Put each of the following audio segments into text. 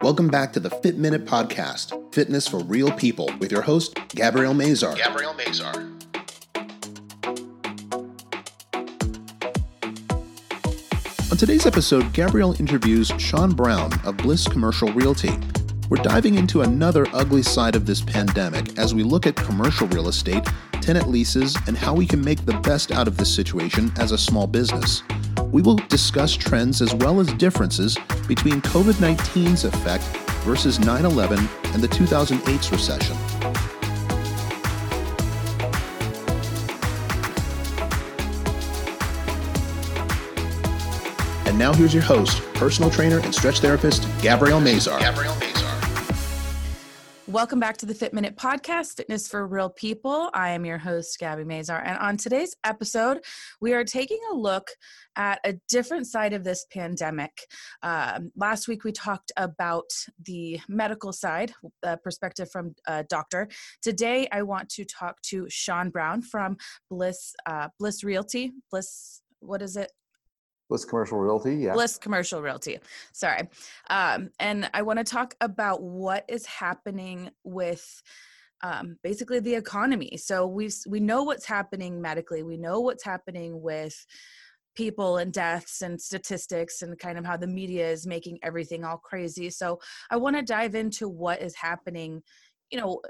Welcome back to the Fit Minute Podcast, Fitness for Real People, with your host, Gabrielle Mazar. Gabrielle Mazar. On today's episode, Gabrielle interviews Sean Brown of Bliss Commercial Realty. We're diving into another ugly side of this pandemic as we look at commercial real estate, tenant leases, and how we can make the best out of this situation as a small business. We will discuss trends as well as differences between COVID 19's effect versus 9 11 and the 2008 recession. And now here's your host, personal trainer and stretch therapist, Gabrielle Mazar. Gabrielle Mazar. Welcome back to the Fit Minute Podcast, Fitness for Real People. I am your host, Gabby Mazar. And on today's episode, we are taking a look at a different side of this pandemic. Um, last week, we talked about the medical side, the perspective from a doctor. Today, I want to talk to Sean Brown from Bliss, uh, Bliss Realty. Bliss, what is it? Bliss Commercial Realty, yeah. Bliss Commercial Realty. Sorry. Um, and I want to talk about what is happening with um, basically the economy. So we we know what's happening medically. We know what's happening with people and deaths and statistics and kind of how the media is making everything all crazy. So I want to dive into what is happening, you know,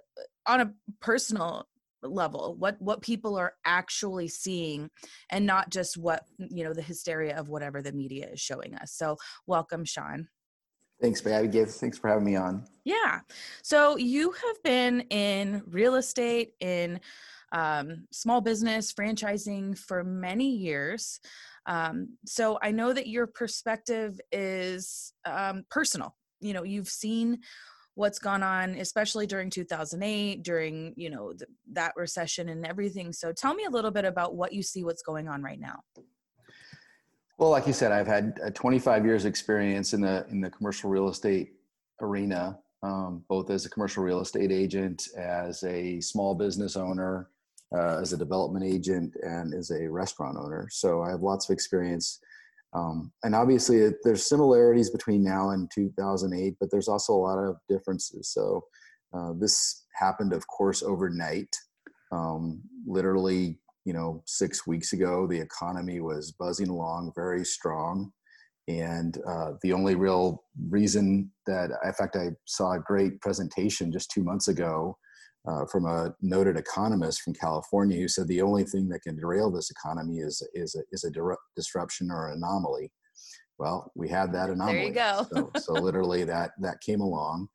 on a personal level what what people are actually seeing and not just what you know the hysteria of whatever the media is showing us. So welcome sean. Thanks Gabby. thanks for having me on. Yeah. So you have been in real estate in um, small business franchising for many years. Um, so i know that your perspective is um, personal. You know you've seen what's gone on especially during 2008 during you know th- that recession and everything. So tell me a little bit about what you see what's going on right now. Well like you said i've had a 25 years experience in the in the commercial real estate arena um, both as a commercial real estate agent as a small business owner uh, as a development agent and as a restaurant owner. So i have lots of experience um, and obviously, it, there's similarities between now and 2008, but there's also a lot of differences. So uh, this happened, of course, overnight. Um, literally, you know, six weeks ago, the economy was buzzing along very strong. And uh, the only real reason that, in fact, I saw a great presentation just two months ago uh, from a noted economist from California who said the only thing that can derail this economy is is a, is a disruption or an anomaly. Well, we had that anomaly. There you go. so, so literally that that came along,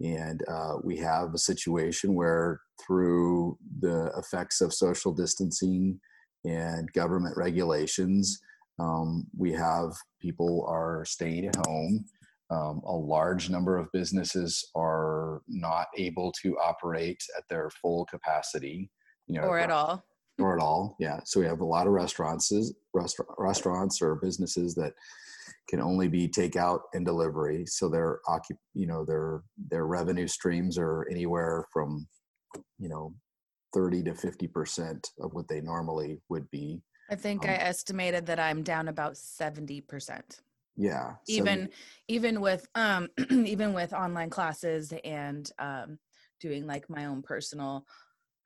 and uh, we have a situation where through the effects of social distancing and government regulations, um, we have people are staying at home um, a large number of businesses are not able to operate at their full capacity, you know, or at all, or at all. Yeah. So we have a lot of restaurants, restaurant, restaurants or businesses that can only be takeout and delivery. So their occup, you know, their their revenue streams are anywhere from, you know, thirty to fifty percent of what they normally would be. I think um, I estimated that I'm down about seventy percent yeah even even with um even with online classes and um doing like my own personal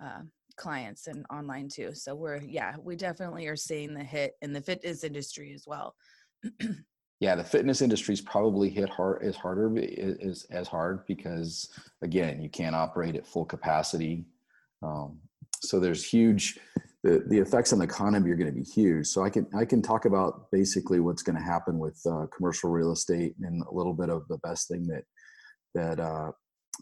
uh, clients and online too so we're yeah we definitely are seeing the hit in the fitness industry as well. Yeah the fitness industry is probably hit hard is harder is as hard because again you can't operate at full capacity um, so there's huge the, the effects on the economy are going to be huge. So I can I can talk about basically what's going to happen with uh, commercial real estate and a little bit of the best thing that that uh,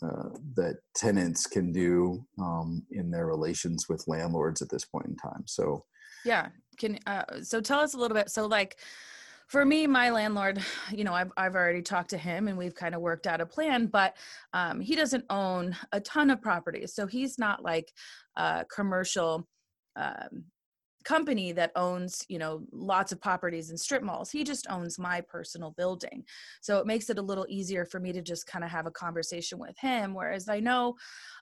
uh, that tenants can do um, in their relations with landlords at this point in time. So yeah, can uh, so tell us a little bit. So like for me, my landlord, you know, I've, I've already talked to him and we've kind of worked out a plan, but um, he doesn't own a ton of properties. So he's not like a commercial um, company that owns you know lots of properties and strip malls he just owns my personal building. So it makes it a little easier for me to just kind of have a conversation with him whereas i know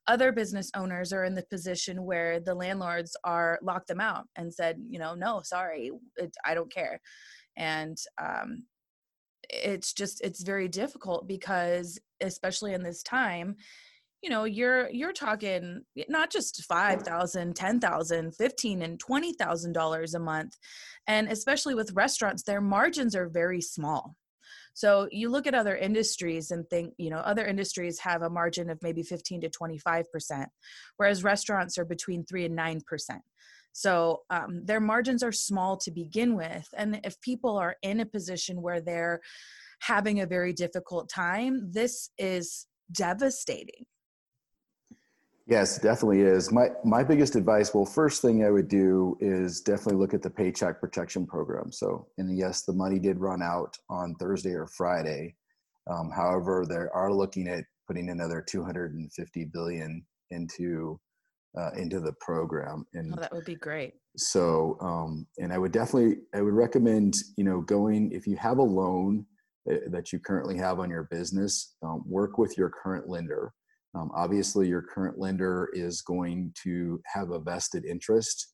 other business owners are in the position where the landlords are locked them out and said you know no sorry it, i don't care. And um, it's just it's very difficult because especially in this time you know you're you're talking not just 5000 10000 15 and 20000 dollars a month. And especially with restaurants their margins are very small. So you look at other industries and think you know other industries have a margin of maybe 15 to 25 percent whereas restaurants are between 3 and 9 percent. So um, their margins are small to begin with. And if people are in a position where they're having a very difficult time this is devastating Yes, definitely is. My my biggest advice, well, first thing I would do is definitely look at the paycheck protection program. So, and yes, the money did run out on Thursday or Friday. Um, however, they are looking at putting another 250 billion into uh, into the program, and oh, that would be great. So, um, and I would definitely I would recommend you know going if you have a loan that, that you currently have on your business, um, work with your current lender um, obviously, your current lender is going to have a vested interest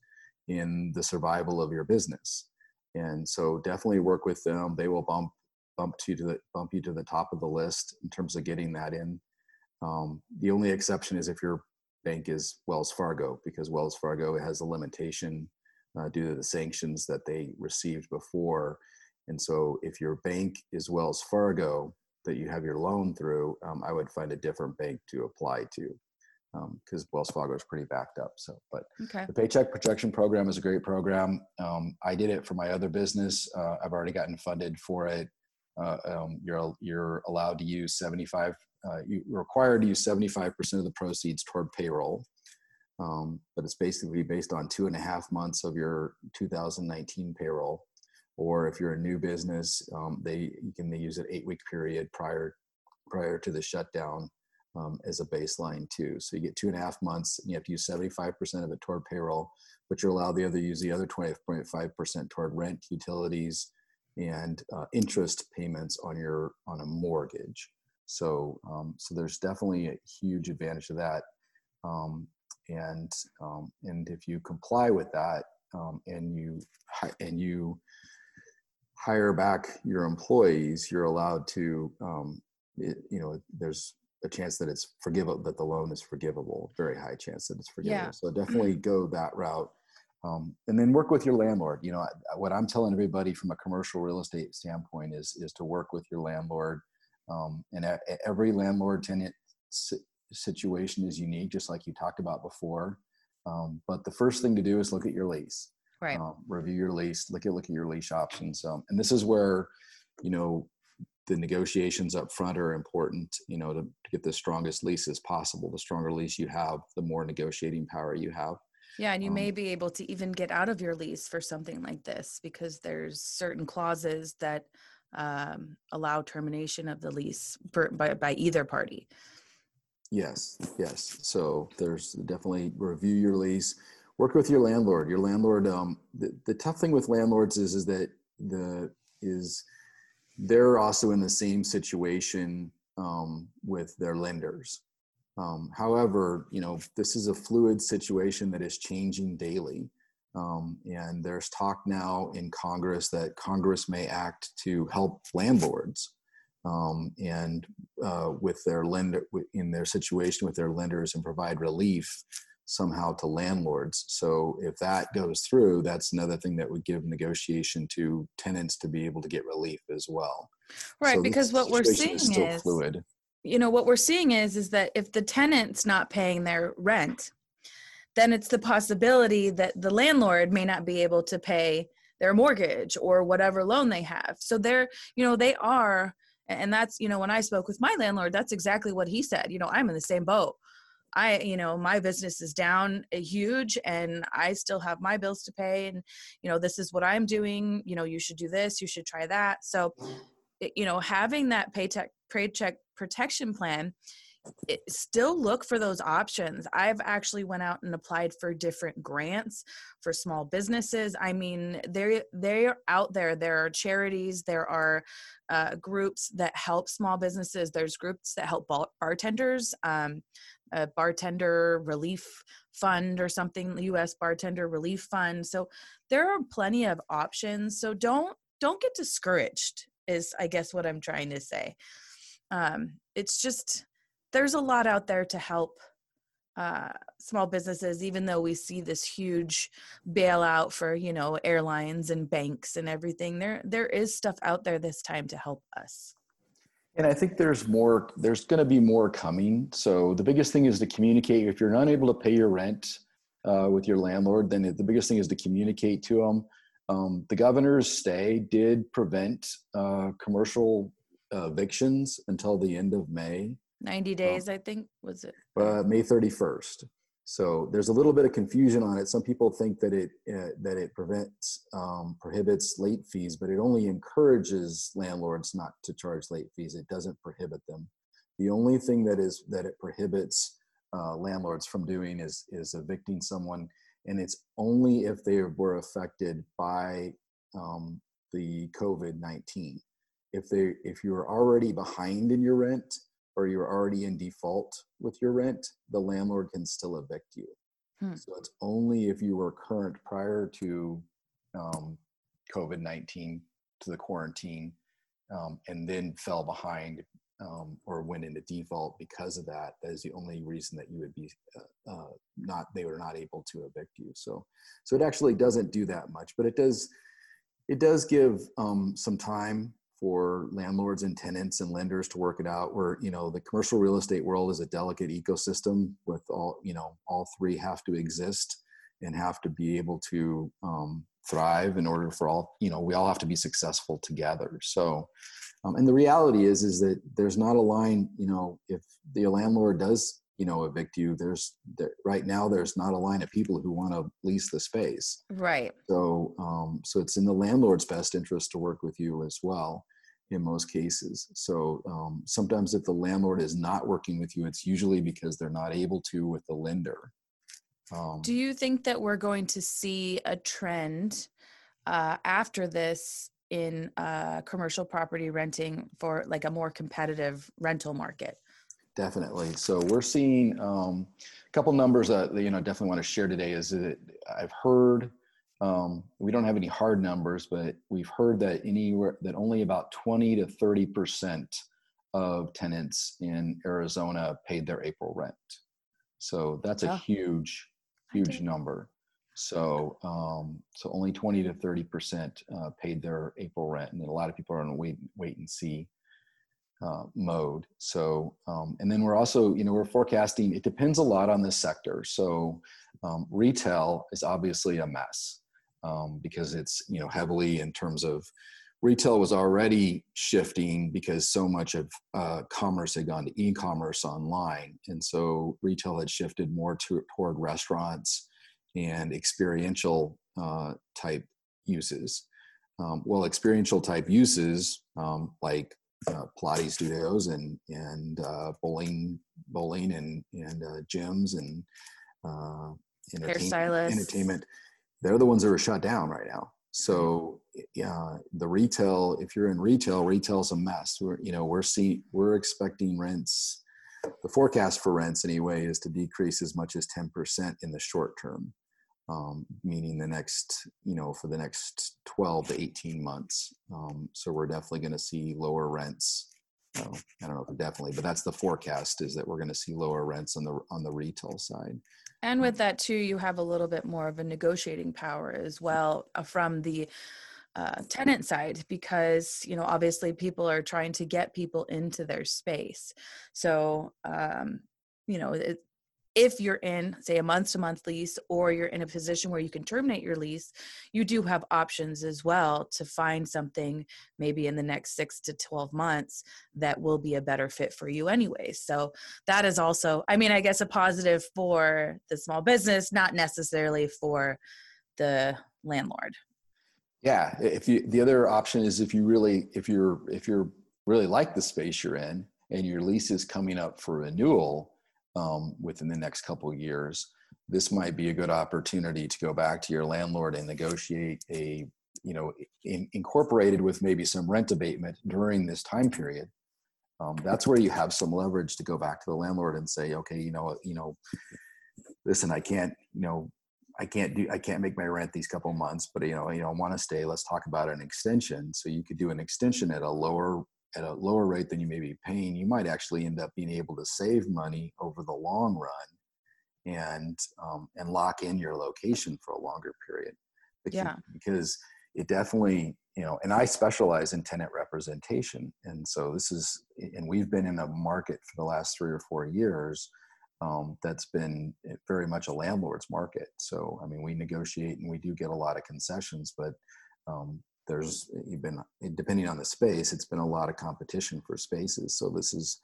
in the survival of your business, and so definitely work with them. They will bump bump you to the bump you to the top of the list in terms of getting that in. Um, the only exception is if your bank is Wells Fargo, because Wells Fargo has a limitation uh, due to the sanctions that they received before. And so, if your bank is Wells Fargo, that you have your loan through, um, I would find a different bank to apply to because um, Wells Fargo is pretty backed up. So, but okay. the Paycheck Protection Program is a great program. Um, I did it for my other business. Uh, I've already gotten funded for it. Uh, um, you're you're allowed to use 75. Uh, you're required to use 75% of the proceeds toward payroll. Um, but it's basically based on two and a half months of your 2019 payroll or if you're a new business, um, they you can use an eight week period prior prior to the shutdown um, as a baseline too. So you get two and a half months, and you have to use 75% of it toward payroll, but you're allowed the other use the other 20.5% toward rent, utilities, and uh, interest payments on your on a mortgage. So um, so there's definitely a huge advantage to that. Um, and um, and if you comply with that, um, and you and you hire back your employees, you're allowed to, um, it, you know, there's a chance that it's forgivable, that the loan is forgivable, very high chance that it's forgivable. Yeah. So definitely go that route. Um, and then work with your landlord. You know, what I'm telling everybody from a commercial real estate standpoint is, is to work with your landlord. Um, and a, every landlord tenant situation is unique, just like you talked about before. Um, but the first thing to do is look at your lease right. um, review your lease look at look at your lease options um, and this is where you know the negotiations up front are important you know to, to get the strongest leases possible. The stronger lease you have the more negotiating power you have. Yeah and you um, may be able to even get out of your lease for something like this because there's certain clauses that um, allow termination of the lease for, by, by either party. Yes yes. So there's definitely review your lease work with your landlord. Your landlord. Um, the, the tough thing with landlords is is that the is they're also in the same situation um, with their lenders. Um, however, you know this is a fluid situation that is changing daily, um, and there's talk now in Congress that Congress may act to help landlords um, and uh, with their lender in their situation with their lenders and provide relief somehow to landlords. So if that goes through, that's another thing that would give negotiation to tenants to be able to get relief as well. Right, so because what we're seeing is, is fluid. You know, what we're seeing is is that if the tenant's not paying their rent, then it's the possibility that the landlord may not be able to pay their mortgage or whatever loan they have. So they're, you know, they are and that's you know when i spoke with my landlord that's exactly what he said you know i'm in the same boat I, you know, my business is down eh, huge and I still have my bills to pay. And, you know, this is what I'm doing. You know, you should do this, you should try that. So, eh, you know, having that paycheck, paycheck protection plan, it, still look for those options. I've actually went out and applied for different grants for small businesses. I mean they're they're out there. There are charities there are uh, groups that help small businesses. There's groups that help bartenders um, a bartender relief fund or something us bartender relief fund. So there are plenty of options. So don't don't get discouraged is i guess what i'm trying to say. Um, it's just there's a lot out there to help uh, small businesses even though we see this huge bailout for you know airlines and banks and everything there there is stuff out there this time to help us. And i think there's more there's going to be more coming. So the biggest thing is to communicate. If you're not able to pay your rent uh, with your landlord then the biggest thing is to communicate to them um, the governor's stay did prevent uh, commercial evictions until the end of May. 90 days, I think, was it? Uh, May 31st. So there's a little bit of confusion on it. Some people think that it uh, that it prevents um, prohibits late fees, but it only encourages landlords not to charge late fees. It doesn't prohibit them. The only thing that is that it prohibits uh, landlords from doing is is evicting someone, and it's only if they were affected by um, the COVID nineteen if they if you're already behind in your rent or you're already in default with your rent, the landlord can still evict you. Hmm. So it's only if you were current prior to um, COVID 19 to the quarantine um, and then fell behind um, or went into default because of that. That is the only reason that you would be uh, uh, not, they were not able to evict you. So, so it actually doesn't do that much, but it does, it does give um, some time for landlords and tenants and lenders to work it out where you know the commercial real estate world is a delicate ecosystem with all you know all three have to exist and have to be able to um, thrive in order for all you know we all have to be successful together. So um, and the reality is is that there's not a line you know if the landlord does you know evict you there's there, right now there's not a line of people who want to lease the space. Right. So um, so it's in the landlord's best interest to work with you as well in most cases. So um, sometimes if the landlord is not working with you it's usually because they're not able to with the lender. Um, do you think that we're going to see a trend uh, after this in uh, commercial property renting for like a more competitive rental market Definitely. So we're seeing um, a couple numbers that you know definitely want to share today. Is that I've heard um, we don't have any hard numbers, but we've heard that anywhere that only about 20 to 30 percent of tenants in Arizona paid their April rent. So that's a huge, huge number. So, um, so only 20 to 30 percent uh, paid their April rent, and a lot of people are on wait, wait and see uh, mode. So, um, and then we're also, you know, we're forecasting, it depends a lot on the sector. So, um, retail is obviously a mess um, because it's, you know, heavily in terms of retail was already shifting because so much of uh, commerce had gone to e commerce online. And so retail had shifted more to, toward restaurants and experiential uh, type uses. Um, well, experiential type uses um, like uh, Pilates studios and and uh, bowling bowling and and uh, gyms and uh, entertainment, entertainment. They're the ones that are shut down right now. So yeah, the retail. If you're in retail, retail's a mess. We're you know we're see we're expecting rents. The forecast for rents anyway is to decrease as much as ten percent in the short term um, meaning the next, you know, for the next 12 to 18 months. Um, so we're definitely going to see lower rents. I don't know if definitely, but that's the forecast is that we're going to see lower rents on the on the retail side. And with that too, you have a little bit more of a negotiating power as well uh, from the uh, tenant side because you know obviously people are trying to get people into their space. So um, you know it, if you're in say a month to month lease or you're in a position where you can terminate your lease you do have options as well to find something maybe in the next 6 to 12 months that will be a better fit for you anyway. So that is also i mean i guess a positive for the small business not necessarily for the landlord. Yeah if you the other option is if you really if you're if you're really like the space you're in and your lease is coming up for renewal um, within the next couple of years, this might be a good opportunity to go back to your landlord and negotiate a you know in, incorporated with maybe some rent abatement during this time period. Um, that's where you have some leverage to go back to the landlord and say okay you know you know listen i can't you know i can't do i can't make my rent these couple months but you know you know i want to stay. Let's talk about an extension. So you could do an extension at a lower at a lower rate than you may be paying you might actually end up being able to save money over the long run and um, and lock in your location for a longer period because, yeah. because it definitely you know and i specialize in tenant representation and so this is and we've been in a market for the last three or four years um, that's been eh, very much a landlord's market so i mean we negotiate and we do get a lot of concessions but um, there's been depending on the space it's been a lot of competition for spaces. So this is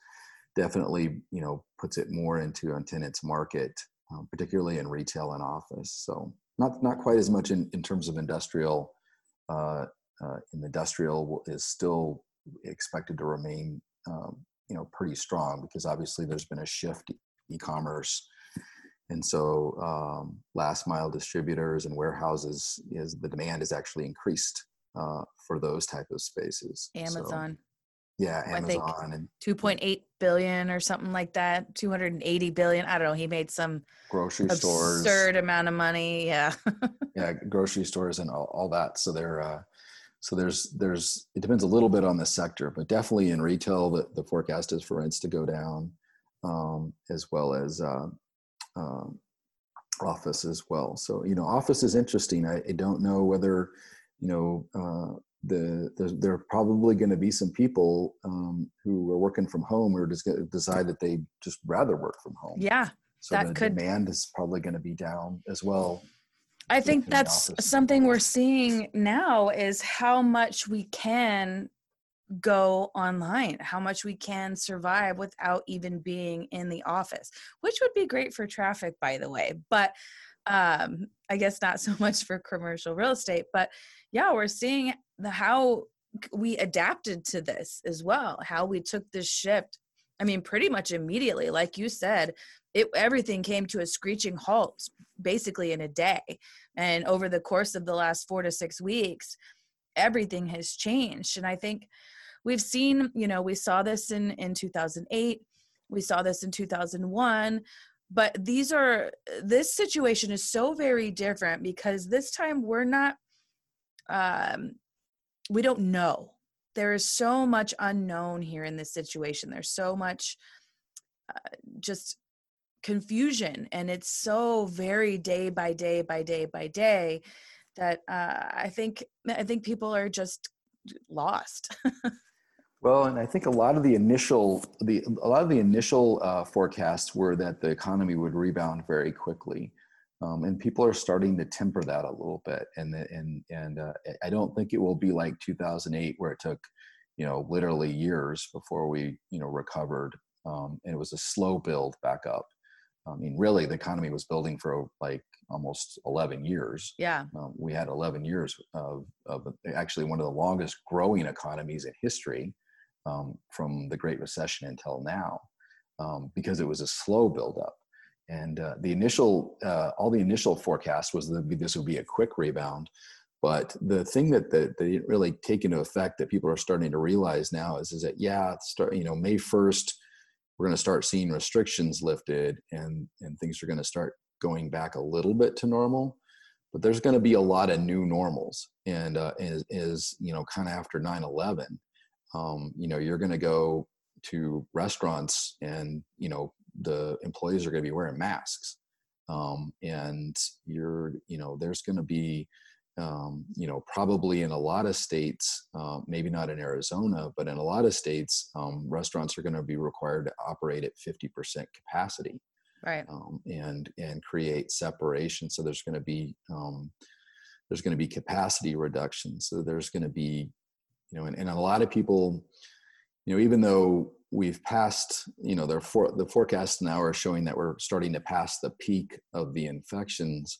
definitely you know puts it more into a tenant's market um, particularly in retail and office. So not not quite as much in, in terms of industrial uh, uh, in industrial is still expected to remain um, you know pretty strong because obviously there's been a shift e-commerce. And so um, last mile distributors and warehouses is the demand is actually increased uh, for those type of spaces amazon. So, yeah amazon and 2.8 billion or something like that 280 billion i don't know he made some grocery absurd stores. absurd amount of money yeah. Yeah grocery stores and all, all that so they're uh, so there's there's it depends a little bit on the sector but definitely in retail the, the forecast is for rents to go down um, as well as uh, um, office as well so you know office is interesting i, I don't know whether you know uh, the, the there are probably going to be some people um, who are working from home or just decide that they just rather work from home. Yeah, so that the could, demand is probably going to be down as well. I think that's something we're seeing now is how much we can go online, how much we can survive without even being in the office, which would be great for traffic, by the way. But um, I guess not so much for commercial real estate. But yeah, we're seeing the how we adapted to this as well, how we took this shift. I mean, pretty much immediately, like you said, it everything came to a screeching halt basically in a day. And over the course of the last four to six weeks, everything has changed. And I think we've seen, you know, we saw this in in 2008, we saw this in 2001 but these are this situation is so very different because this time we're not um we don't know. There is so much unknown here in this situation. There's so much uh, just confusion and it's so very day by day by day by day that uh, i think i think people are just lost well and i think a lot of the initial the a lot of the initial uh, forecasts were that the economy would rebound very quickly. Um, and people are starting to temper that a little bit. And and and uh, i don't think it will be like 2008 where it took you know literally years before we you know recovered. Um, and it was a slow build back up. I mean really the economy was building for like almost 11 years. Yeah. Um, we had 11 years of, of actually one of the longest growing economies in history um, from the great recession until now um, because it was a slow buildup. and uh, the initial, uh, all the initial forecast was that this would be a quick rebound. But the thing that, that they didn't really take into effect that people are starting to realize now is, is that, yeah, start, you know, May 1st, we're going to start seeing restrictions lifted and, and things are going to start going back a little bit to normal. But there's going to be a lot of new normals. And uh, is, is, you know, kind of after 9 11, um, you know, you're going to go to restaurants and, you know, the employees are going to be wearing masks. Um, and you're you know there's going to be um, you know probably in a lot of states uh, maybe not in arizona but in a lot of states um, restaurants are going to be required to operate at 50% capacity right. um, and and create separation. So there's going to be um, there's going to be capacity reduction. So there's going to be you know and, and a lot of people you know even though we've passed you know the, for, the forecasts now are showing that we're starting to pass the peak of the infections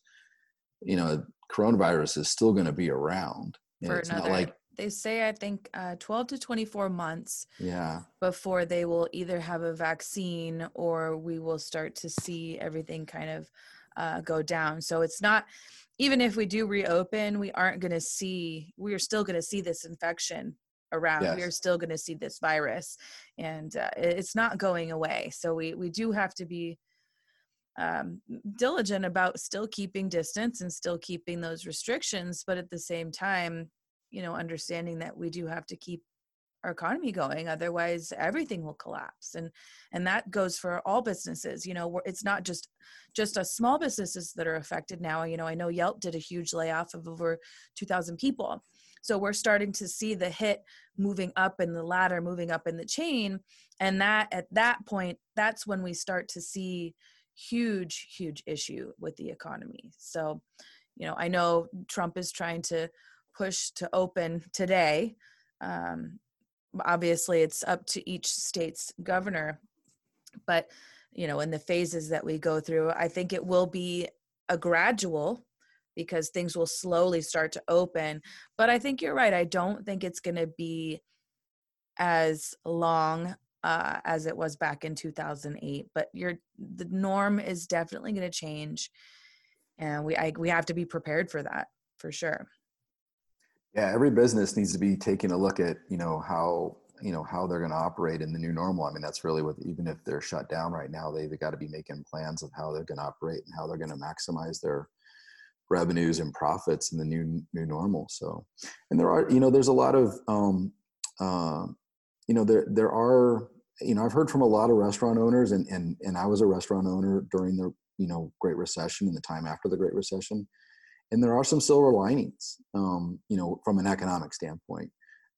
you know coronavirus is still going to be around and For it's another not like they say I think uh, 12 to 24 months. Yeah. Before they will either have a vaccine or we will start to see everything kind of uh, go down. So it's not even if we do reopen, we aren't going to see. We are still going to see this infection around. Yes. We are still going to see this virus, and uh, it's not going away. So we we do have to be um, diligent about still keeping distance and still keeping those restrictions, but at the same time, you know, understanding that we do have to keep our economy going otherwise everything will collapse. And and that goes for all businesses you know it's not just just a small businesses that are affected now. You know i know yelp did a huge layoff of over 2000 people. So we're starting to see the hit moving up in the ladder moving up in the chain. And that at that point that's when we start to see huge huge issue with the economy. So you know i know trump is trying to push to open today um, obviously it's up to each state's governor but you know in the phases that we go through i think it will be a gradual because things will slowly start to open but i think you're right i don't think it's going to be as long uh, as it was back in 2008. But your the norm is definitely going to change, and we I, we have to be prepared for that for sure. Yeah, every business needs to be taking a look at you know how you know how they're going to operate in the new normal. I mean, that's really what even if they're shut down right now, they've got to be making plans of how they're going to operate and how they're going to maximize their revenues and profits in the new new normal. So, and there are you know there's a lot of um, uh, you know there there are you know, I've heard from a lot of restaurant owners, and and and I was a restaurant owner during the you know Great Recession and the time after the Great Recession, and there are some silver linings, um, you know, from an economic standpoint.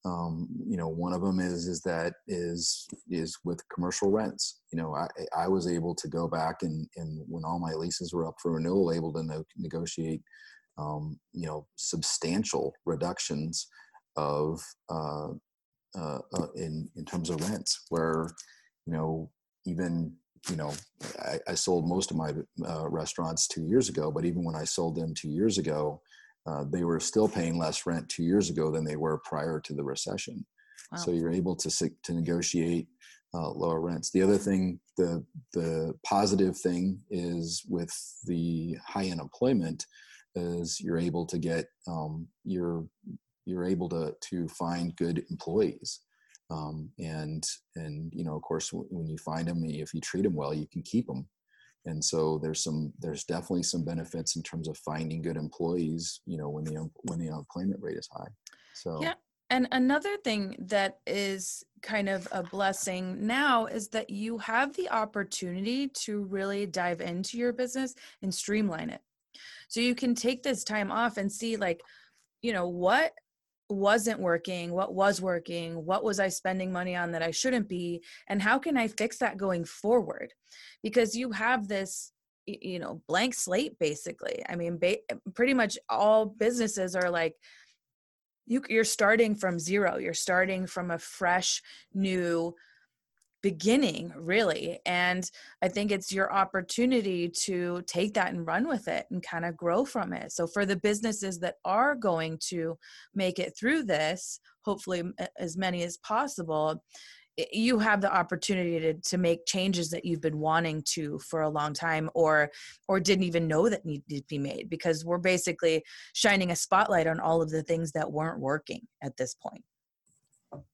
Um, you know, one of them is is that is is with commercial rents. You know, I I was able to go back and and when all my leases were up for renewal, able to no, negotiate, um, you know, substantial reductions of uh, uh, uh, in in terms of rents, where you know even you know I, I sold most of my uh, restaurants two years ago, but even when I sold them two years ago, uh, they were still paying less rent two years ago than they were prior to the recession. Wow. So you're able to to negotiate uh, lower rents. The other thing, the the positive thing is with the high unemployment, is you're able to get um, your you're able to to find good employees um, and and you know of course when you find them if you treat them well you can keep them and so there's some there's definitely some benefits in terms of finding good employees you know when the when the unemployment rate is high. So yeah and another thing that is kind of a blessing now is that you have the opportunity to really dive into your business and streamline it. So you can take this time off and see like you know what wasn't working what was working what was i spending money on that i shouldn't be and how can i fix that going forward? Because you have this you know blank slate basically. I mean ba- pretty much all businesses are like you, you're starting from zero. You're starting from a fresh new beginning really and i think it's your opportunity to take that and run with it and kind of grow from it. So for the businesses that are going to make it through this hopefully as many as possible you have the opportunity to, to make changes that you've been wanting to for a long time or or didn't even know that needed to be made because we're basically shining a spotlight on all of the things that weren't working at this point.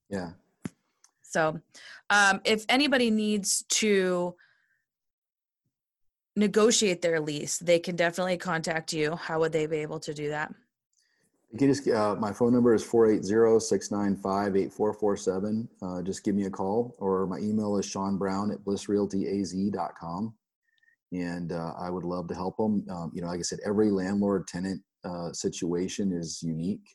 Yeah so, um, if anybody needs to negotiate their lease, they can definitely contact you. How would they be able to do that? You can just, uh, my phone number is 480-695-8447. Uh, just give me a call or my email is Sean Brown at blissrealtyaz.com. And uh, I would love to help them. Um, you know, like I said, every landlord tenant uh, situation is unique.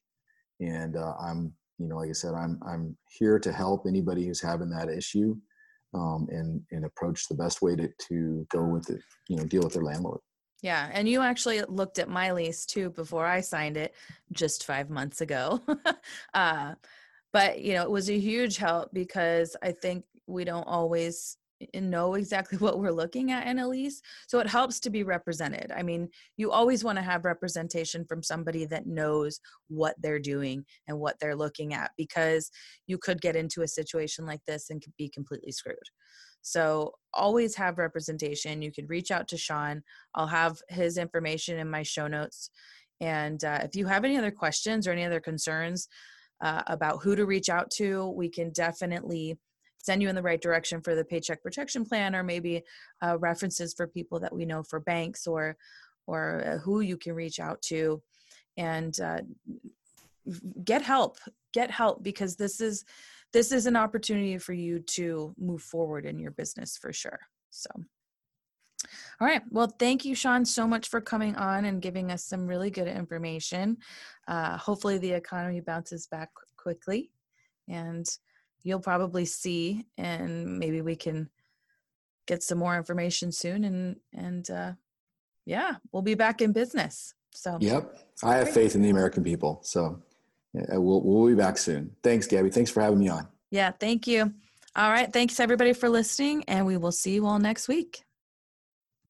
And uh, I'm you know, like I said, I'm I'm here to help anybody who's having that issue, um, and and approach the best way to to go with it. You know, deal with their landlord. Yeah, and you actually looked at my lease too before I signed it just five months ago. uh, but you know, it was a huge help because I think we don't always know exactly what we're looking at in a lease. So it helps to be represented. I mean, you always want to have representation from somebody that knows what they're doing and what they're looking at because you could get into a situation like this and be completely screwed. So always have representation. You could reach out to Sean. I'll have his information in my show notes. And uh, if you have any other questions or any other concerns uh, about who to reach out to, we can definitely send you in the right direction for the paycheck protection plan or maybe uh, references for people that we know for banks or or uh, who you can reach out to and uh, get help get help because this is this is an opportunity for you to move forward in your business for sure so all right. Well, thank you, Sean, so much for coming on and giving us some really good information. Uh, hopefully, the economy bounces back quickly and you'll probably see and maybe we can get some more information soon and and uh yeah we'll be back in business. So yep. I have faith in the american people. So yeah, we'll, we'll be back soon. Thanks gabby. Thanks for having me on. Yeah thank you. All right. Thanks everybody for listening and we will see you all next week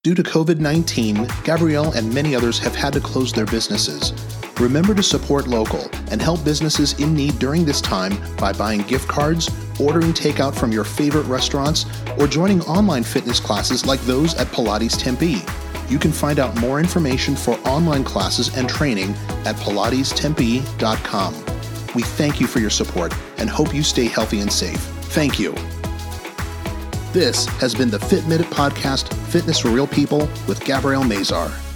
Due to COVID 19, Gabrielle and many others have had to close their businesses. Remember to support local and help businesses in need during this time by buying gift cards, ordering takeout from your favorite restaurants, or joining online fitness classes like those at Pilates Tempe. You can find out more information for online classes and training at pilatestempe.com. We thank you for your support and hope you stay healthy and safe. Thank you. This has been the Fit Minute Podcast Fitness for Real People with Gabrielle Mazar.